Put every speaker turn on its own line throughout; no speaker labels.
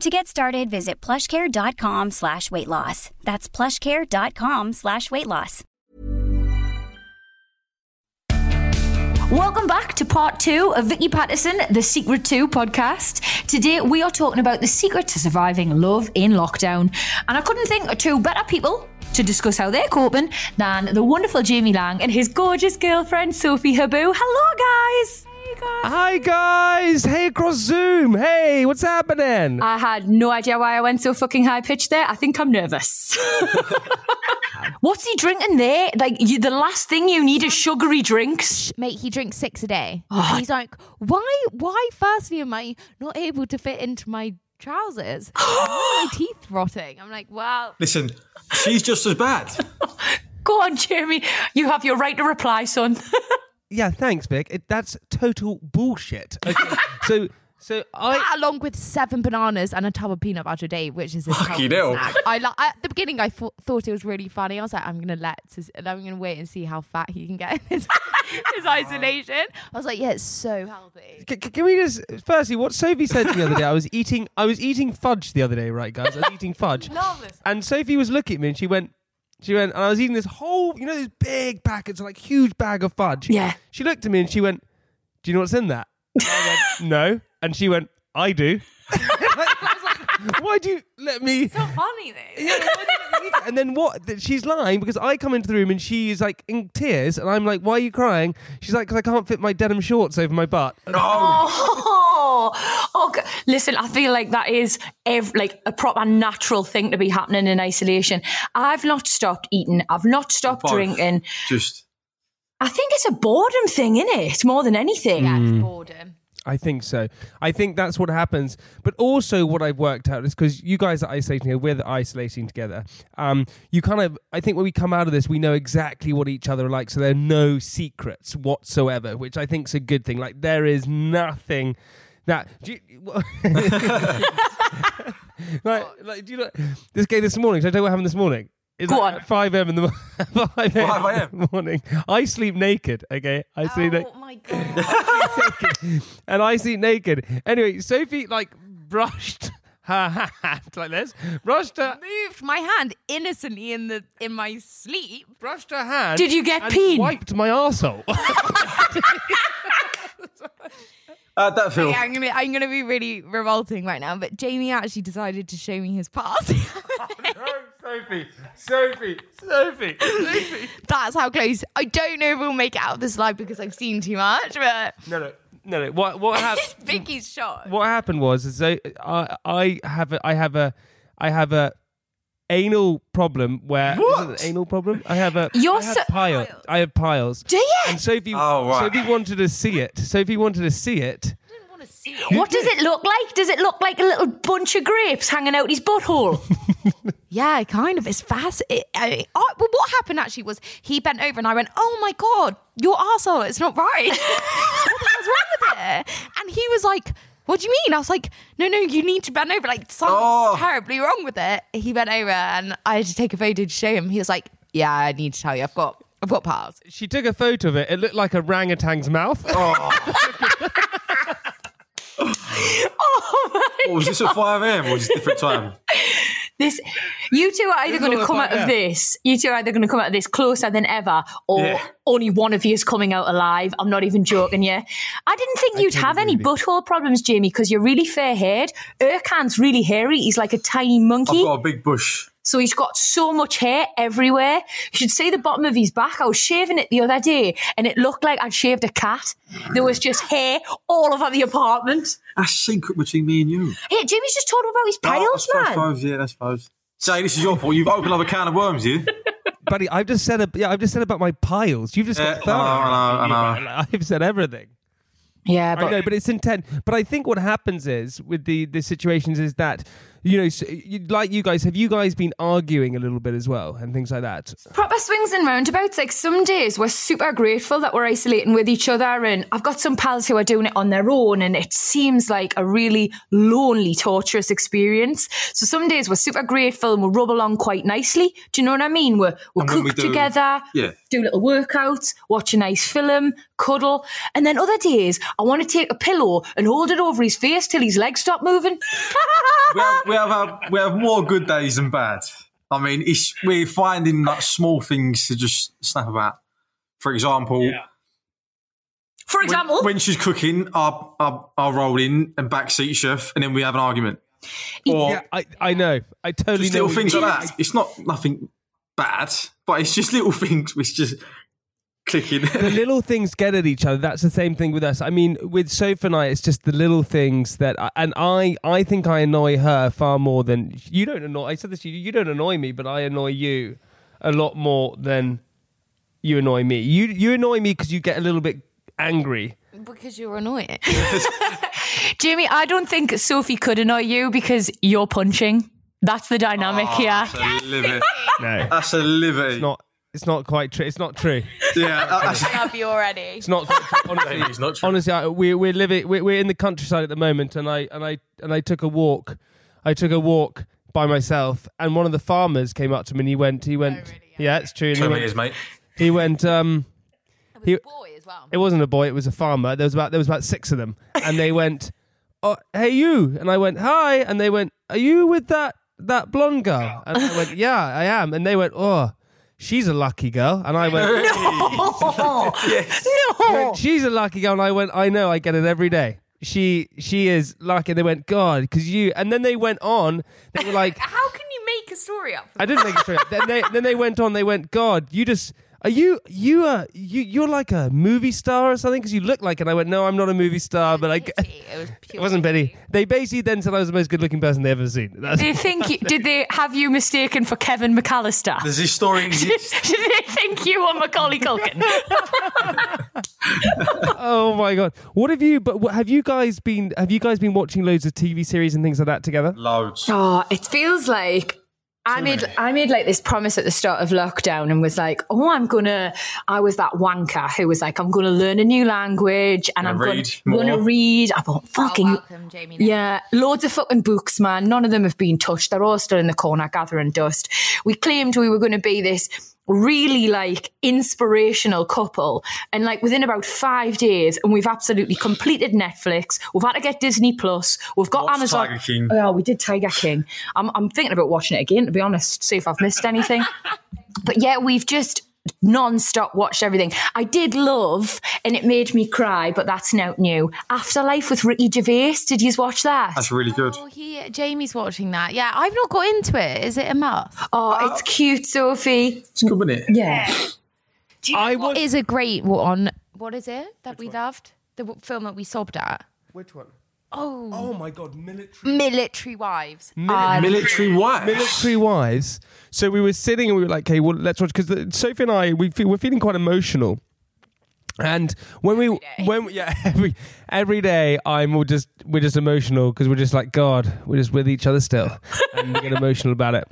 To get started, visit plushcare.com slash weight loss. That's plushcare.com slash weight loss.
Welcome back to part two of Vicky Pattison, The Secret 2 podcast. Today we are talking about the secret to surviving love in lockdown. And I couldn't think of two better people to discuss how they're coping than the wonderful Jamie Laing and his gorgeous girlfriend Sophie Habboo. Hello, guys.
Hi guys! Hey across Zoom! Hey, what's happening?
I had no idea why I went so fucking high pitched there. I think I'm nervous. What's he drinking there? Like you, the last thing you need is sugary drinks.
Mate, he drinks six a day.
Oh.
He's like, why? Why? Firstly, am I not able to fit into my trousers? my teeth rotting. I'm like, well,
Listen, she's just as bad.
Go on, Jamie. You have your right to reply, son.
yeah, thanks, Vic. It, that's total bullshit. Okay, so so I
that along with seven bananas and a tub of peanut butter a day, which is his
Fucking
healthy
hell.
snack. I li- at the beginning, I thought thought it was really funny. I was like, I'm gonna let, Sis- I'm gonna wait and see how fat he can get in his, his isolation. I was like, yeah, it's so healthy.
c- c- can we just firstly what Sophie said to me the other day? I was eating I was eating fudge the other day, right, guys? I was eating fudge,
Love
and Sophie was looking at me and she went. She went, and I was eating this whole, you know, this big packets, like huge bag of fudge.
Yeah.
She looked at me and she went, "Do you know what's in that?" I went, "No," and she went, "I do." I was like, Why do you let me?
It's So funny though.
Yeah, why do you let me eat it? and then what? That She's lying because I come into the room and she is like in tears, and I'm like, "Why are you crying?" She's like, "Because I can't fit my denim shorts over my butt." And
Oh, oh, g- listen, I feel like that is ev- like a proper natural thing to be happening in isolation. I've not stopped eating. I've not stopped
Both.
drinking.
Just
I think it's a boredom thing, isn't it? More than anything.
Yeah,
Mm.
it's boredom.
I think so. I think that's what happens. But also, what I've worked out is because you guys are isolating here, we're isolating together. Um, you kind of, I think when we come out of this, we know exactly what each other are like. So there are no secrets whatsoever, which I think is a good thing. Like there is nothing that. Do you, like, like, do you know this game this morning? Should I tell you what happened this morning? It's
Go
like
on.
at 5 a.m. in the mo- 5 a.m.
5 a.m..
morning. I sleep naked. Okay, I sleep naked
Oh my god.
and I see naked. Anyway, Sophie like brushed her hand like this, brushed her,
Moved my hand innocently in the in my sleep.
brushed her hand.
Did you get
and
peed?
Wiped my arsehole.
Uh, that feel.
Yeah, I'm gonna I'm gonna be really revolting right now, but Jamie actually decided to show me his pass.
Sophie, Sophie, Sophie, Sophie.
That's how close. I don't know if we'll make it out of this live because I've seen too much, but
No, no, no, no. What what happened?
Vicky's shot.
what happened was is that I I have a I have a I have a anal problem where
What?
is it an anal problem? I have a
You're
I have
so-
pile. I have piles.
Do you?
And Sophie
Oh, right.
Sophie wanted to see it. Sophie wanted to see it.
What does it look like? Does it look like a little bunch of grapes hanging out his butthole?
Yeah, kind of. It's fast. It, I, I, well, what happened actually was he bent over and I went, "Oh my god, your asshole! It's not right. what the hell's wrong with it?" And he was like. What do you mean? I was like, no, no, you need to bend over. Like something's
Oh.
terribly wrong with it. He bent over and I had to take a photo to show him. He was like, yeah, I need to tell you, I've got, I've got piles.
She took a photo of it. It looked like a orangutan's mouth.
Oh. oh my
What was this at 5 a.m. or was it a different time?
This You two are either going to come out of this. You two are either going to come out of this closer than ever, or
Yeah.
only one of you is coming out alive. I'm not even joking. Yeah, I didn't think you'd have any butthole problems, Jamie, because you're really fair haired. Ercan's really hairy. He's like a tiny monkey I've
got a big bush.
So he's got so much hair everywhere. You should see the bottom of his back. I was shaving it the other day and it looked like I'd shaved a cat. There was just hair all over the apartment.
That's secret between me and you.
Hey, Jimmy's just told him about his
Oh, I
piles,
suppose,
man.
suppose, yeah, I suppose. Say, this is your fault. You've opened up a can of worms, you.
buddy. I've just said, a, yeah, I've just said about my piles. You've just
Yeah,
got thorough.
I know, I know,
I've said everything.
Yeah,
I know, but it's intent. But I think what happens is with the the situations is that you know, s you, like you guys, have you guys been arguing a little bit as well and things like that?
proper swings and roundabouts. Like some days we're super grateful that we're isolating with each other, and I've got some pals who are doing it on their own, and it seems like a really lonely, torturous experience. So some days we're super grateful and we rub along quite nicely. Do you know what I mean? We're we
And when
cook
we do-
together,
Yeah.
Do a little workouts, watch a nice film, cuddle, and then other days I want to take a pillow and hold it over his face till his legs stop moving.
we have we have, we have more good days than bad. I mean, it's, we're finding like small things to just snap about. For example,
For
when,
example,
when she's cooking, I'll, I'll, I'll roll in and backseat chef, and then we have an argument. Or
Yeah, I, I know. I totally
just
know.
little things like that. It's not nothing bad, but it's just little things which just clicking.
the little things get at each other. That's the same thing with us. I mean, with Sophie and I, it's just the little things that, I, and I, I think I annoy her far more than you don't annoy. I said this to you. You don't annoy me, but I annoy you a lot more than you annoy me. You, you annoy me because you get a little bit angry.
Because you're annoying.
Jamie, I don't think Sophie could annoy you because you're punching. That's the dynamic here.
That's a liberty.
No,
That's a liberty.
it's not. It's not quite true. It's not true.
yeah, that- that's,
Love you already.
It's not quite true. Honestly,
It's not true.
honestly, I, we we're living we're, we're in the countryside at the moment, and I and I and I took a walk. I took a walk by myself, and one of the farmers came up to me, and he went, he went, yeah, it's true. And he
two
went,
meters, mate.
he went, um, he,
Boy as well.
it wasn't a boy, it was a farmer. There was about there was about six of them, and they went, oh, hey you, and I went, hi, and they went, are you with that that blonde girl? And I went, yeah, I am, and they went, oh. She's a lucky girl, and I went.
No.
no, She's a lucky girl, and I went. I know, I get it every day. She she is lucky. And they went, God, because you. And then they went on. They were like,
How can you make a story up?
I didn't make it straight. then they then they went on. They went, God, you just. Are you you are you you're like a movie star or something because you look like it. And I went, no, I'm not a movie star, but I.
Pity. It was
it wasn't
pity.
Betty. They basically then said I was the most good-looking person they ever seen. That's,
Did they think? You, did they have you mistaken for Kevin McAllister?
Does this story exist?
did they think you were Macaulay Culkin?
oh my god, what have you? But what, have you guys been? Have you guys been watching loads of TV series and things like that together?
Loads.
Oh, it feels like I made I made like this promise at the start of lockdown and was like, oh, I'm gonna. I was that wanker who was like, I'm gonna learn a new language and
Gonna
I'm gonna,
read
I'm gonna read. I bought
Oh,
fucking
welcome, Jamie.
Yeah, loads of fucking books, man. None of them have been touched. They're all still in the corner gathering dust. We claimed we were going to be this really like inspirational couple. And like within about five days, and we've absolutely completed Netflix. We've had to get Disney Plus. We've got
Watched
Amazon.
Tiger King.
Oh, we did Tiger King. I'm, I'm thinking about watching it again, to be honest, see if I've missed anything. but yeah, we've just non-stop watched everything. I did love, and it made me cry, but that's not new. Afterlife with Ricky Gervais. Did you watch that?
That's really good.
Oh, he, Jamie's watching that. Yeah, I've not got into it. Is it a must?
Oh, it's cute, Sophie.
It's good, isn't it?
Yeah.
I
What
was.
is a great one? What is it that we loved? The w- film that we sobbed at.
Which one?
Oh,
Oh my god, military.
Military Wives.
Military wife.
Military wives. So we were sitting and we were like, "Okay, well, let's watch." Because Sophie and I, we feel, we're feeling quite emotional. And when we, when we, yeah, every every day, I'm all just we're just emotional because we're just like God, we're just with each other still, and we get emotional about it.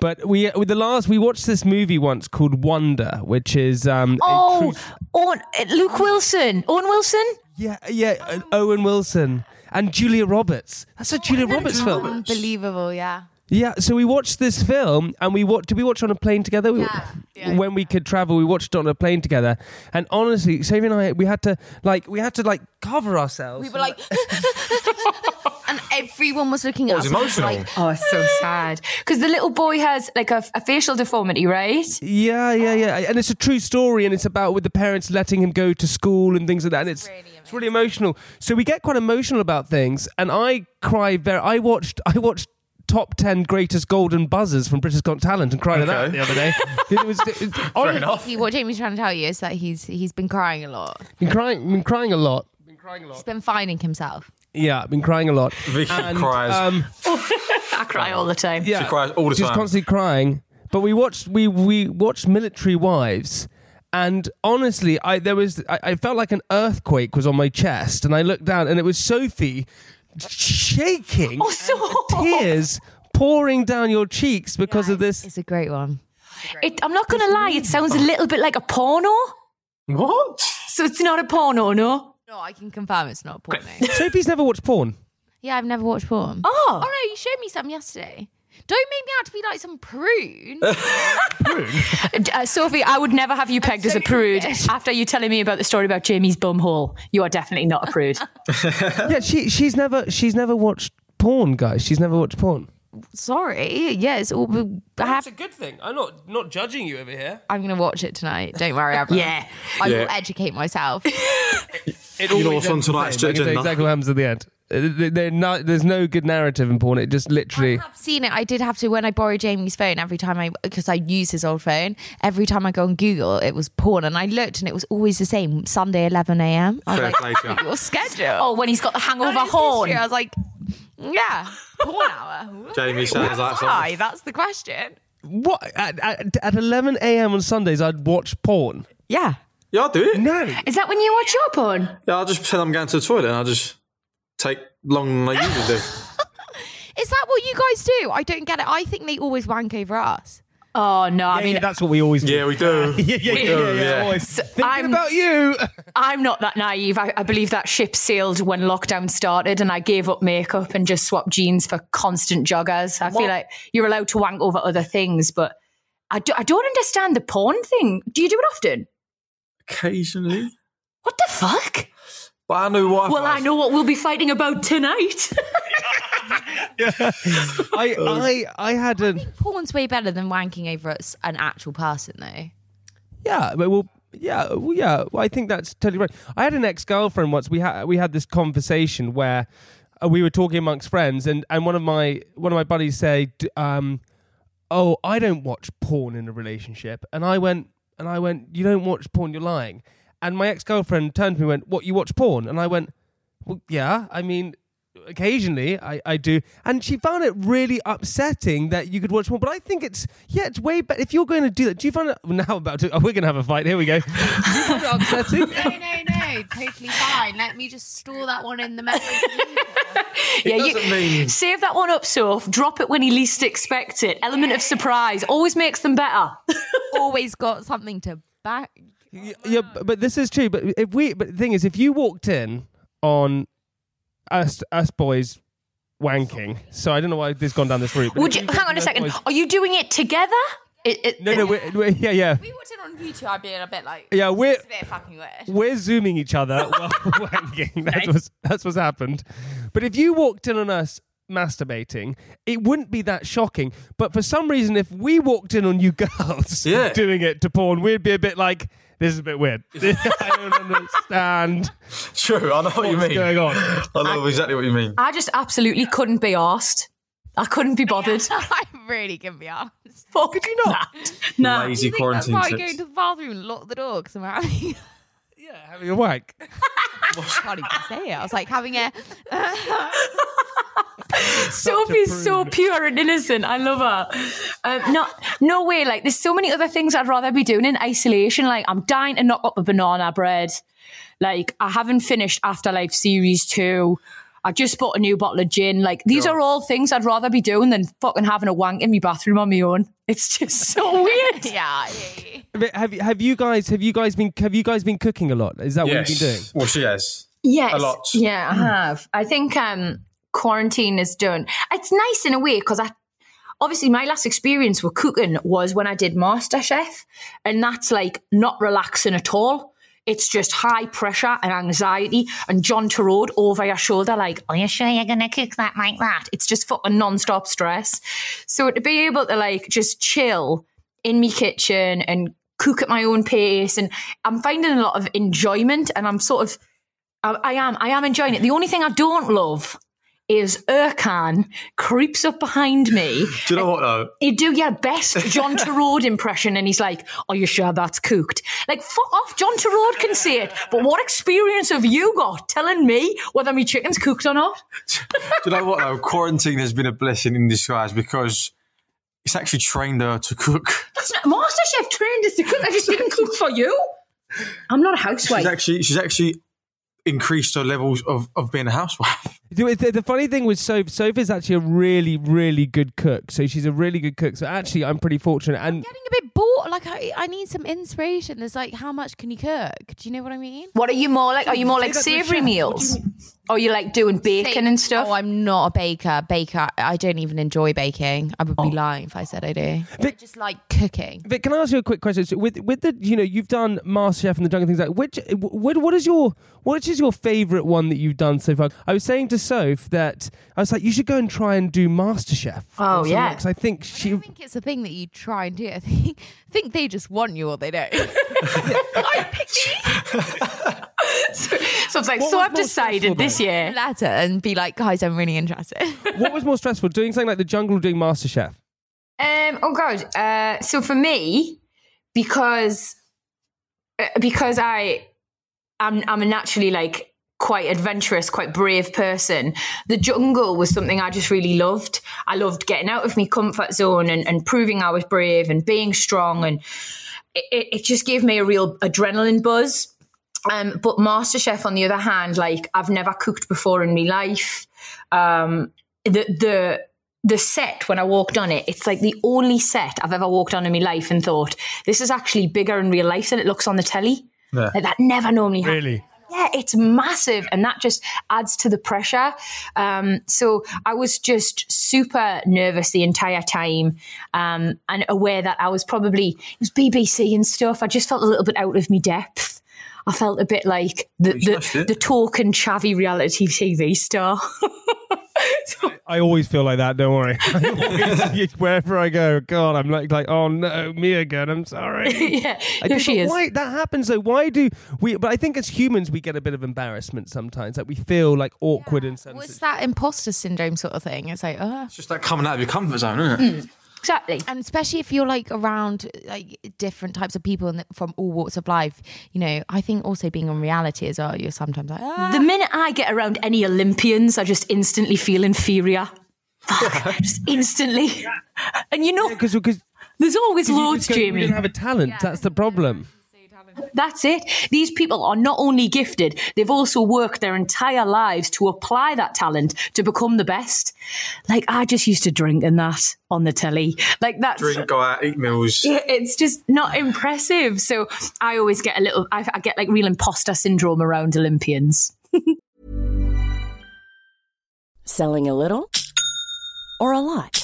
But we, with the last, we watched this movie once called Wonder, which is um,
Oh,
true-
Owen, uh, Luke Wilson. Owen Wilson?
yeah, yeah, uh, Owen Wilson and Julia Roberts. That's a oh, Julia Roberts film.
Unbelievable, yeah.
Yeah, so we watched this film and we watched. Did we watch on a plane together?
Yeah, yeah.
When we could travel, we watched it on a plane together. And honestly, Sophie and I, we had to like, we had to like cover ourselves.
We were like, and everyone was looking
It
at
was
us. and was
emotional.
Like,
Oh, it's so sad. Because the little boy has like a, a facial deformity, right?
Yeah, yeah, yeah. Oh. And it's a true story, and it's about with the parents letting him go to school and things like that. And it's it's really emotional. So we get quite emotional about things, and I cry very. I watched I watched top ten greatest golden buzzers from British Got Talent and cried at that the other day. it was it, it, honestly,
enough.
what Jamie's trying to tell you is that he's he's been crying a lot.
Been crying, been crying a lot. Been crying a
He's
lot.
been finding himself.
Yeah, been crying a lot.
Vicky cries.
Um,
I cry all the time.
yeah,
She cries all the
She's
time.
constantly crying. But we watched we we watched Military Wives, and honestly, I there was I, I felt like an earthquake was on my chest, and I looked down, and it was Sophie shaking,
Oh,
tears pouring down your cheeks because of this.
It's a great one.
It, I'm not going to lie, it sounds a little bit like a porno.
what?
So it's not a porno, no?
No, I can confirm it's not a porno.
Sophie's never watched porn.
yeah, I've never watched porn.
Oh.
Oh no, you showed me some yesterday. Don't make me out to be like some prune.
Uh, Sophie, I would never have you pegged as a prude.
Sophie.
After you telling me about the story about Jamie's bum hole, you are definitely not a prude.
yeah, she she's never she's never watched porn, guys. She's never watched porn.
Sorry. Yeah, it's all. I have,
a good thing. I'm not not judging you over here.
I'm gonna watch it tonight. Don't worry, Abra.
Yeah.
I
Yeah.
will educate myself.
It
You know
always
what's on tonight's
same. I can tell you
agenda?
exactly what happens at the end. They're not- there's no good narrative in porn. It just literally.
I've seen it. I did have to when I borrowed Jamie's phone. Every time I because I use his old phone. Every time I go on Google, it was porn, and I looked, and it was always the same. Sunday, 11 a.m. I was
Fair
like,
play to you.
your schedule.
Oh, when he's got the hangover
And it's
horn.
history. I was like, yeah, porn hour.
Jamie sounds like
Why? That's the question.
What at, at, at 11 a.m. on Sundays, I'd watch porn.
Yeah.
Yeah, I'll do it.
No,
Is that when you watch your porn?
Yeah, I'll just pretend I'm going to the toilet and I'll just take longer than I usually do.
Is that what you guys do? I don't get it. I think they always wank over us.
Oh, no. I
I
mean,
mean that's what we always do.
Yeah, we do.
yeah, yeah, yeah, yeah,
yeah.
always. Thinking
I'm-
about you.
I'm not that naive. I, I believe that ship sailed when lockdown started and I gave up makeup and just swapped jeans for constant joggers. I feel like you're allowed to wank over other things, but I, do, I don't understand the porn thing. Do you do it often?
Occasionally.
What the fuck?
But I know what
Well, I know what we'll be fighting about tonight.
I, I, I had a
Porn's way better than wanking over us- an actual person, though.
yeah, but well, yeah, well, yeah. Well, I think that's totally right. I had an ex girlfriend once. We had we had this conversation where uh, we were talking amongst friends, and, and one of my one of my buddies said, um, "Oh, I don't watch porn in a relationship," and I went and I went, "You don't watch porn? You're lying." And my ex girlfriend turned to me and went, "What? You watch porn?" And I went, "Well, yeah. I mean." Occasionally, I, I do, and she found it really upsetting that you could watch porn. But I think it's yeah, it's way better if you're going to do that. Do you find it now about to? Oh, we're going to have a fight. Here we go. Do you find it upsetting?
No, no, no. Totally fine. Let me just store that one in the memory.
yeah,
doesn't mean-
save that one up, Soph. Drop it when you least expect it. Element of surprise always makes them better.
Always got something to back.
Y- yeah, but, but this is true. But if we, but the thing is, if you walked in on us, us boys wanking, so I don't know why this has gone down this route. but
Would
if
you hang on a
us
second?
boys-
Are you doing it together? It, it,
no, no, we're, we're, yeah, yeah,
we watched it on YouTube, I'd be a bit like,
yeah. We're
it's a bit fucking weird.
we're zooming each other while we're wanking. That's what's, that's what's happened. But if you walked in on us masturbating, it wouldn't be that shocking. But for some reason, if we walked in on you girls
Yeah.
doing it to porn, we'd be a bit like, this is a bit weird. I don't understand
True, I know what you
what's
mean.
going on.
I know exactly what you mean.
I just absolutely couldn't be asked. I couldn't be bothered.
I really can be asked.
Fuck. Could you not? Nah.
Lazy
You think that's
quarantine
why I go
tips.
into the bathroom and lock the door because I'm having.
Yeah, having a wank.
I can't even say it. I was like having a.
Sophie's so pure and innocent. I love her. Um, no, no way. Like, there's so many other things I'd rather be doing in isolation. Like, I'm dying to knock up a banana bread. Like, I haven't finished Afterlife series two. I just bought a new bottle of gin. Like, these are all things I'd rather be doing than fucking having a wank in my bathroom on my own. It's just so weird.
yeah, yeah, yeah.
But have you have you guys have you guys been have you guys been cooking a lot? Is that what you've been doing?
Well, she has.
Yes.
A lot.
Yeah, I have. I think um, quarantine is done. It's nice in a way because I obviously my last experience with cooking was when I did MasterChef, and that's like not relaxing at all. It's just high pressure and anxiety, and John Torode over your shoulder, like, "Are you sure you're gonna cook that like that?" It's just fucking non-stop stress. So to be able to like just chill in my kitchen and cook at my own pace, and I'm finding a lot of enjoyment, and I'm sort of, I, I am, I am enjoying it. The only thing I don't love is Ercan creeps up behind me.
Do you know what though?
You do your best John Torode impression, and he's like, "Are you sure that's cooked?" Like, fuck off, John Torode can say it, but what experience have you got telling me whether my chicken's cooked or not?
Do you know what though? Quarantine has been a blessing in disguise because it's actually trained her to cook.
That's not MasterChef trained us to cook. I just didn't cook for you. I'm not a housewife.
She's actually she's actually increased her levels of, of being a housewife.
The, the- the funny thing with Soph, Soph is actually a really, really good cook. So she's a really good cook. So actually, I'm pretty fortunate. And I'm
Getting a bit bored. Like I, I need some inspiration. There's like, how much can you cook? Do you know what I mean?
what are you more like? Are you more like
Say that to a
savoury meals? Or you like doing bacon and stuff?
Oh, I'm not a baker. Baker. I don't even enjoy baking. I would be oh. lying if I said I do. I just like cooking.
Vic, can I ask you a quick question? So with with the you know you've done MasterChef and the Jungle things like which what what is your what is your favourite one that you've done so far? I was saying to Soph that I was like you should go and try and do MasterChef.
Oh, yeah.
because I think
I
she.
don't think it's a thing that you try and do. I think, I think they just want you or they don't. I
so it's like,
What
so
was
I've decided this
then?
year.
letter and be like, guys, I'm really interested.
what was more stressful, doing something like the Jungle or doing MasterChef?
Um. Oh God. Uh. So for me, because uh, because I I'm I'm a naturally like quite adventurous, quite brave person. The jungle was something I just really loved. I loved getting out of my comfort zone and, and proving I was brave and being strong, and it, it just gave me a real adrenaline buzz. Um, but MasterChef, on the other hand, like I've never cooked before in my life. Um, the the the set when I walked on it, it's like the only set I've ever walked on in my life and thought this is actually bigger in real life than it looks on the telly.
Yeah.
Like that never normally happens.
Really?
Yeah, it's massive, and that just adds to the pressure. Um, so I was just super nervous the entire time, um, and aware that I was probably it was BBC and stuff. I just felt a little bit out of my depth. I felt a bit like the
You smashed
the,
it.
the token chavvy reality TV star. So-
I always feel like that. Don't worry. I always, wherever I go, God, I'm like, like, oh no, me again. I'm sorry.
yeah,
I
here
do,
she is.
Why that happens though? Why do we? But I think as humans, we get a bit of embarrassment sometimes. Like we feel like awkward in some.
What's that imposter syndrome sort of thing? It's like, oh.
It's just like coming out of your comfort zone, isn't it? Mm.
Exactly.
And especially if you're like around like different types of people and from all walks of life, you know, I think also being on reality as well, you're sometimes like, ah.
The minute I get around any Olympians, I just instantly feel inferior. Fuck, just instantly. And you know,
because because
there's always
you
loads,
just go, We
Jamie.
don't have a talent. That's the problem.
That's it. These people are not only gifted, they've also worked their entire lives to apply that talent to become the best. Like, I just used to drink and that on the telly. Like, that's.
Drink, go out, eat meals.
It's just not impressive. So I always get a little, I, I get like real imposter syndrome around Olympians.
Selling a little or a lot?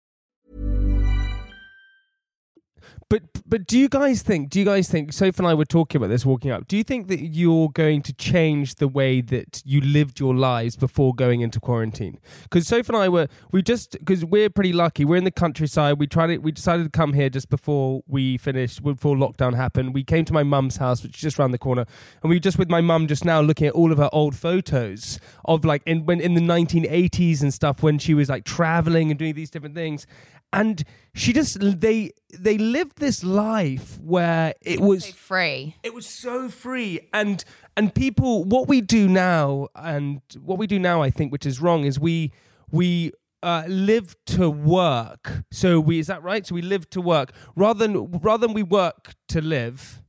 But but do you guys think? Do you guys think? Soph and I were talking about this walking up. Do you think that you're going to change the way that you lived your lives before going into quarantine? Because Soph and I were we just because we're pretty lucky. We're in the countryside. We tried it. We decided to come here just before we finished before lockdown happened. We came to my mum's house, which is just around the corner, and we were just with my mum just now looking at all of her old photos of like in when in the 1980s and stuff when she was like traveling and doing these different things and she just they they lived this life where it was
So free.
it was so free. And and people what we do now and what we do now i think which is wrong is we we uh, live to work. So we is that right? So we live to work. Rather than rather than we work to live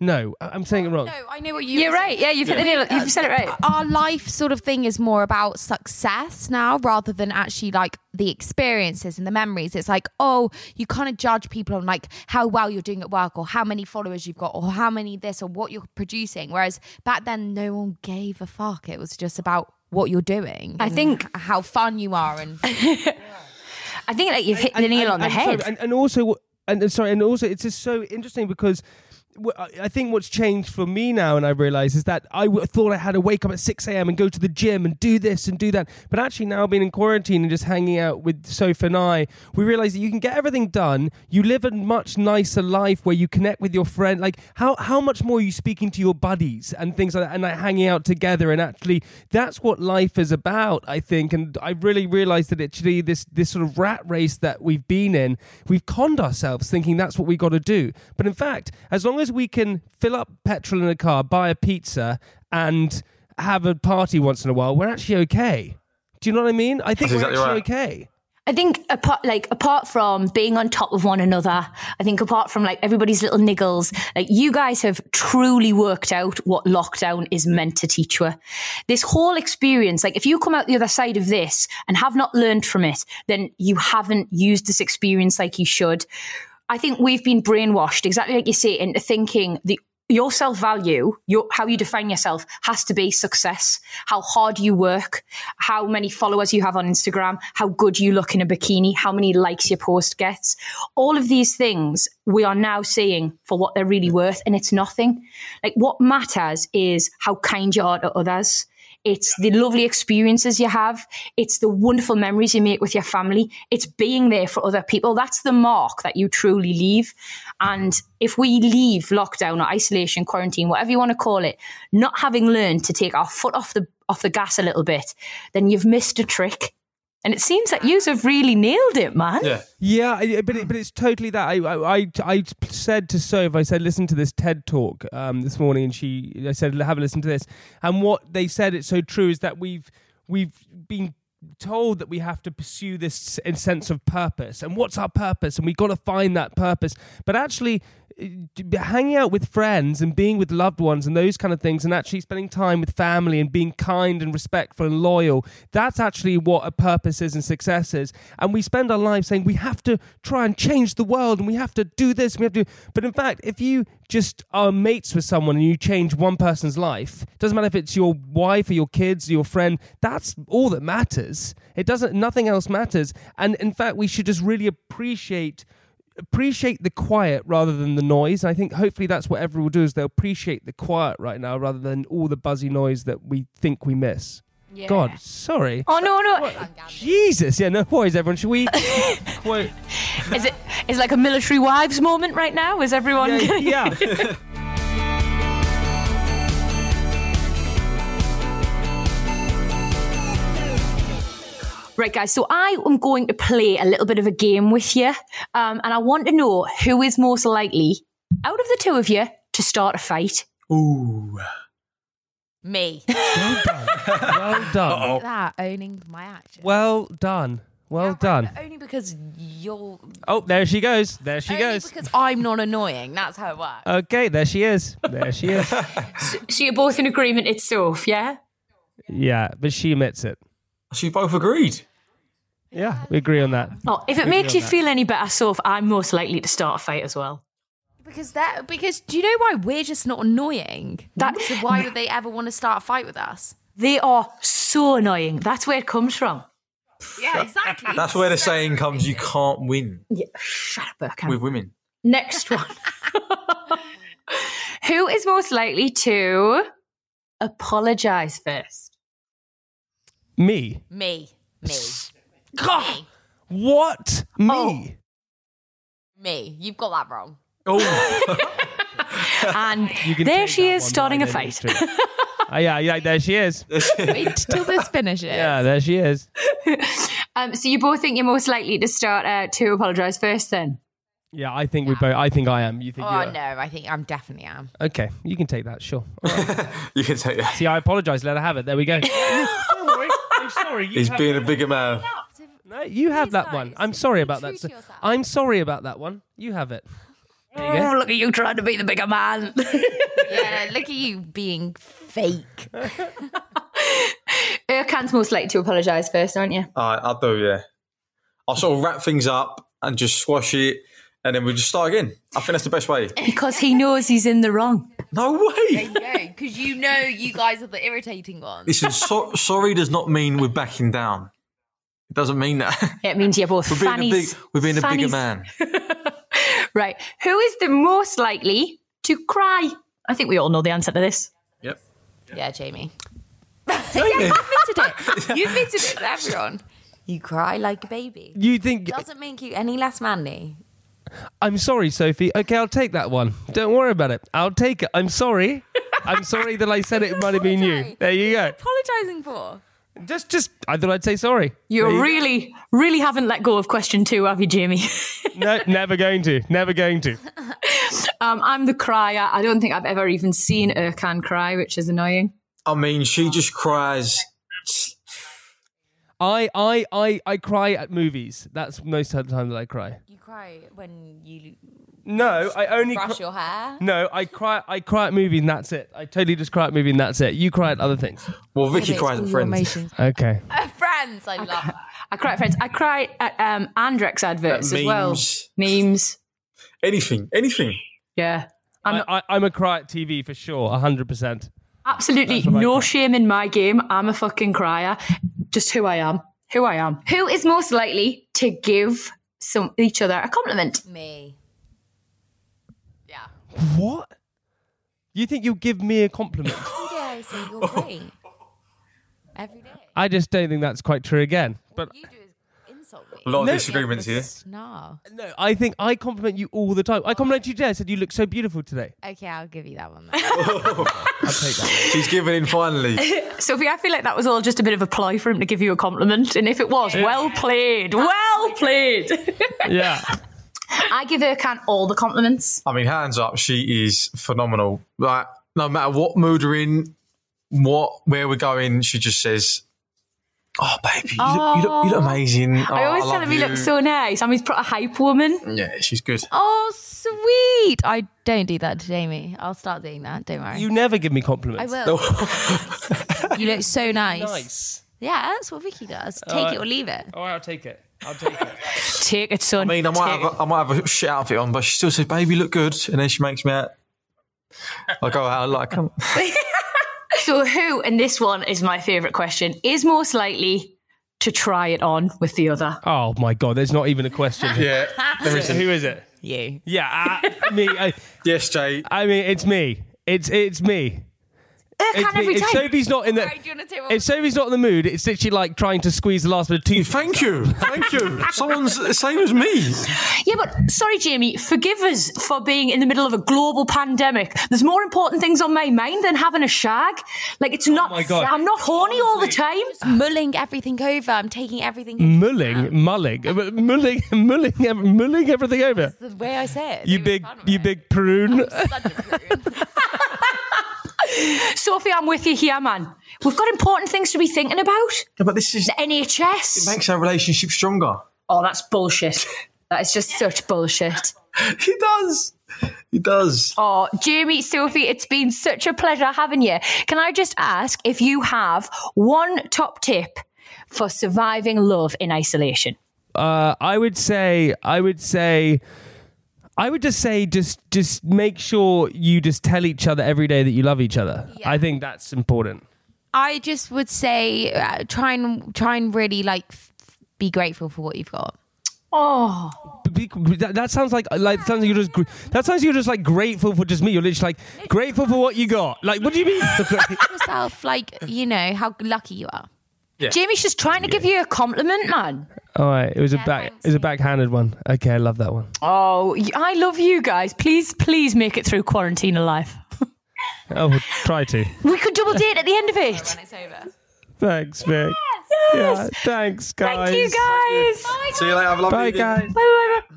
no I- i'm saying it wrong
No, I know what you.
You're right. Yeah, you've hit the nail. You've said it right.
Our life sort of thing is more about success now rather than actually like the experiences and the memories. It's like, oh, you kind of judge people on like how well you're doing at work or how many followers you've got or how many this or what you're producing. Whereas back then, no one gave a fuck. It was just about what you're doing.
I think-
how fun you are and
I think like you've hit the nail on the
and
head.
sorry, and, and also, and, and sorry, and also, it's just so interesting because wh- I think what's changed for me now, and I realize, is that I thought I had to wake up at 6 a.m. and go to the gym and do this and do that. But actually, now being in quarantine and just hanging out with Sophie and I, we realize that you can get everything done. You live a much nicer life where you connect with your friend. Like, how, how much more are you speaking to your buddies and things like that, and like hanging out together? And actually, that's what life is about, I think. And I really realized that actually, this, this sort of rat race that we've been in, we've conned ourselves thinking that's what we got to do. But in fact, as long as we can fill up petrol in a car, buy a pizza, and have a party once in a while, we're actually okay. Do you know what I mean? I think
That's
we're
exactly
actually
right.
okay.
I think apart like apart from being on top of one another, I think apart from like everybody's little niggles, like you guys have truly worked out what lockdown is meant to teach you. This whole experience, like if you come out the other side of this and have not learned from it, then you haven't used this experience like you should. I think we've been brainwashed, exactly like you say, into thinking the your self value, your how you define yourself has to be success, how hard you work, how many followers you have on Instagram, how good you look in a bikini, how many likes your post gets. All of these things we are now seeing for what they're really worth, and it's nothing. Like what matters is how kind you are to others. It's the lovely experiences you have. It's the wonderful memories you make with your family. It's being there for other people. That's the mark that you truly leave. And if we leave lockdown or isolation, quarantine, whatever you want to call it, not having learned to take our foot off the off the gas a little bit, then you've missed a trick. And it seems that you have really nailed it, man.
Yeah.
Yeah, but it, but it's totally that. I, I I I said to Soph, I said, listen to this TED talk um, this morning, and she, I said, have a listen to this. And what they said, it's so true, is that we've we've been told that we have to pursue this s- sense of purpose, and what's our purpose, and we've got to find that purpose. But actually, hanging out with friends and being with loved ones and those kind of things, and actually spending time with family and being kind and respectful and loyal, that's actually what a purpose is and success is. And we spend our lives saying we have to try and change the world and we have to do this, and we have to. But in fact, if you just are mates with someone and you change one person's life, doesn't matter if it's your wife or your kids or your friend, that's all that matters. It doesn't, nothing else matters. And in fact, we should just really appreciate appreciate the quiet rather than the noise. I think hopefully that's what everyone will do is they'll appreciate the quiet right now rather than all the buzzy noise that we think we miss. God, sorry.
Oh no, no.
Jesus, yeah, no worries, everyone. Should we quote?
Is it is it like a military wives moment right now? Is everyone
Yeah, yeah.
Right, guys. So I am going to play a little bit of a game with you, um, and I want to know who is most likely out of the two of you to start a fight.
Ooh.
me.
well done. Well done.
That owning my action.
Well done. Well done.
Only because you're.
Oh, there she goes. There she
only
goes.
because I'm not annoying. That's how it works.
Okay, there she is. There she is.
So you're both in agreement. It's Soph, yeah.
Yeah, but she admits it.
So you both agreed.
Yeah, we agree on that.
Oh, if it
We
makes you
that.
feel any better, Soph, I'm most likely to start a fight as well.
Because that. Because do you know why we're just not annoying?
That-
so why would they ever want to start a fight with us?
They are so annoying. That's where it comes from.
Yeah, exactly.
That's where the saying comes: you can't win
Yeah, shut up, Burkham.
with women.
Next one. Who is most likely to apologize first?
Me.
Me. Me.
God. What? Me.
Me. You've got that wrong.
Oh. and
there she is starting a fight.
it's. Oh, yeah, yeah, there she is.
Wait till this finishes.
Yeah, there she is.
Um, so you both think you're most likely to start uh, to apologise first then?
Yeah, I think we both. I think I am. You think
Oh
you are?
no, I think I'm definitely am.
Okay, you can take that. Sure. All right.
You can take that.
See, I apologise. Let her have it. There we go. Don't worry. I'm sorry. You
He's
have
being a bigger man.
No, you have that one.
nice.
I'm sorry about
true
that.
to yourself.
I'm sorry about that one. You have it. There you go.
Oh, look at you trying to be the bigger man.
Yeah, look at you being fake.
Uh, Ercan's most likely to apologise first, aren't you?
I, I do, yeah. I'll sort of wrap things up and just squash it, and then we just start again. I think that's the best way.
Because he knows he's in the wrong.
No way.
you go, because you know you guys are the irritating ones.
Listen, so, sorry does not mean we're backing down. It doesn't mean that.
It means you're both
We're being a
fannies.
big, we're being a bigger
fannies.
man.
Right. Who is the most likely to cry? I think we all know the answer to this.
Yep.
Yeah, Jamie. you admitted it. You admitted it to everyone. You cry like a baby.
You think?
Doesn't make you any less manly.
I'm sorry, Sophie. Okay, I'll take that one. Don't worry about it. I'll take it. I'm sorry. I'm sorry that I said it might have been you. There you go.
Apologising for.
Just, just. I thought I'd say sorry.
You
There
really, really haven't let go of question two, have you, Jamie?
No, never going to. Never going to.
um, I'm the crier. I don't think I've ever even seen Ercan cry, which is annoying.
I mean, she just cries.
I, I, I, I cry at movies. That's most of the time that I cry.
You cry when you
No, I only.
brush
cry-
your hair.
no, I cry. I cry at movie and that's it. I totally just cry at movie and that's it. You cry at other things.
Well, Vicky
It's
cries at friends.
emotions.
Okay.
Uh, friends, I love that.
I cry at friends. I cry at um, Andrex adverts
At
as well.
memes.
Memes.
Anything, anything.
Yeah. I'm
I, I, I'm a cry at TV for sure. hundred percent.
Absolutely
what I
no shame in my game. I'm a fucking crier. Just who I am. Who I am. Who is most likely to give some each other a compliment?
Me. Yeah.
What? You think you'll give me a compliment?
Yeah, I say you're great. Every day.
I just don't think that's quite true again. But
You do is insult me.
A lot of
No.
disagreements here.
No.
no, I think I compliment you all the time. I complimented you today. I said you look so beautiful today.
Okay, I'll give you that one.
I'll take that.
She's giving in finally.
Sophie, I feel like that was all just a bit of a ploy for him to give you a compliment. And if it was, well played. Well played.
yeah.
I give her can all the compliments.
I mean, hands up, she is phenomenal. Like, no matter what mood we're in, what where we're going, she just says, "Oh, baby, you, look, you, look, you look oh. amazing." Oh,
I always tell
love
him he
you."
looks so nice. I'm his pro- a hype woman.
Yeah, she's good.
oh, sweet. I don't do that to Jamie. I'll start doing that. Don't worry.
You never give me compliments.
I
compliments.
will. you look so nice.
Nice.
Yeah, that's what Vicky does. Take
Alright.
it or leave it.
Oh, I'll take it. I'll take it.
Take it, son.
I mean, I might
Take
have a, I might have a shit outfit on, but she still says, "Baby, look good," and then she makes me out. Oh, I go out like, "Come."
So, who, and this one is my favourite question, is most likely to try it on with the other?
Oh my god, there's not even a question.
Yeah, there is.
Who is it?
You.
Yeah, uh, me. I,
Yes, Jay.
I mean, it's me. It's it's me. It's
every
If
time.
Sophie's not in the,
Alright, do you wanna take one?
if Sophie's not in the mood, it's literally like trying to squeeze the last bit of tooth.
Thank you, thank you. Someone's the same as me.
Yeah, but sorry, Jamie, forgive us for being in the middle of a global pandemic. There's more important things on my mind than having a shag. Like, it's not,
Oh my God.
I'm not horny all the time.
mulling everything over. I'm taking everything in.
Mulling, mulling, uh, mulling, mulling, ev- mulling everything over.
That's the way I say it.
You big, you big prune.
Such a prune.
Sophie, I'm with you here, man. We've got important things to be thinking about.
Yeah, but this is
The NHS.
It makes our relationship stronger.
Oh, that's bullshit. That is just such bullshit.
He does. He does.
Oh, Jamie, Sophie, it's been such a pleasure having you. Can I just ask if you have one top tip for surviving love in isolation?
Uh, I would say, I would say, I would just say, just just make sure you just tell each other every day that you love each other. I think that's important.
I just would say uh, try and try and really like f- be grateful for what you've got.
Oh,
Be- That, that sounds like like sounds like you're just gr- that sounds like you're just like grateful for just me. You're literally like grateful for what you got. Like, what do you mean?
yourself, like you know how lucky you are.
Jamie's just trying to give you a compliment, man.
All right, it was a back it was a backhanded one. Okay, I love that one.
Oh, y- I love you guys. Please, please make it through quarantine alive.
Oh, we'll try to.
We could double date at the end of it.
It's over.
Thanks, Vic. Yeah, thanks, guys.
Thank you, guys.
See you later. Have a lovely
Bye,
evening.
guys.
Bye, bye,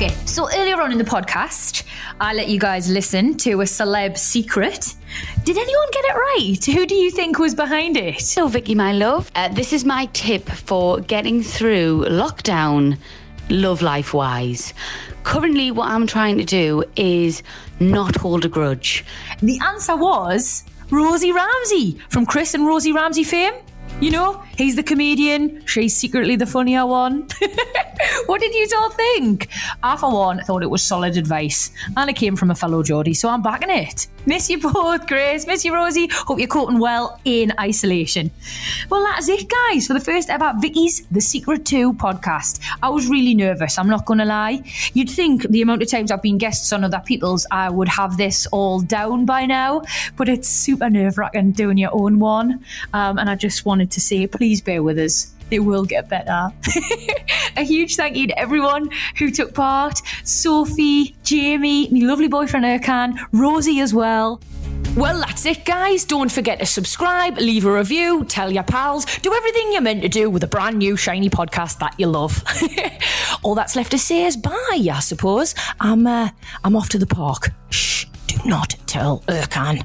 Okay, so earlier on in the podcast, I let you guys listen to a celeb secret. Did anyone get it right? Who do you think was behind it?
So, Vicky, my love, uh, this is my tip for getting through lockdown, love life wise. Currently, what I'm trying to do is not hold a grudge.
The answer was Rosie Ramsey from Chris and Rosie Ramsey fame. You know, he's the comedian, she's secretly the funnier one. what did you all think? I, for one, thought it was solid advice, and it came from a fellow Geordie, so I'm backing it. Miss you both, Grace. Miss you, Rosie. Hope you're coping well in isolation. Well, that's it, guys, for the first ever Vicky's The Secret 2 podcast. I was really nervous, I'm not going to lie. You'd think the amount of times I've been guests on other people's, I would have this all down by now, but it's super nerve wracking doing your own one. Um, and I just wanted to say, please bear with us. It will get better. a huge thank you to everyone who took part Sophie, Jamie, my lovely boyfriend Ercan, Rosie as well. Well, that's it, guys. Don't forget to subscribe, leave a review, tell your pals, do everything you're meant to do with a brand new shiny podcast that you love. All that's left to say is bye, I suppose. I'm, uh, I'm off to the park. Shh, do not tell Ercan.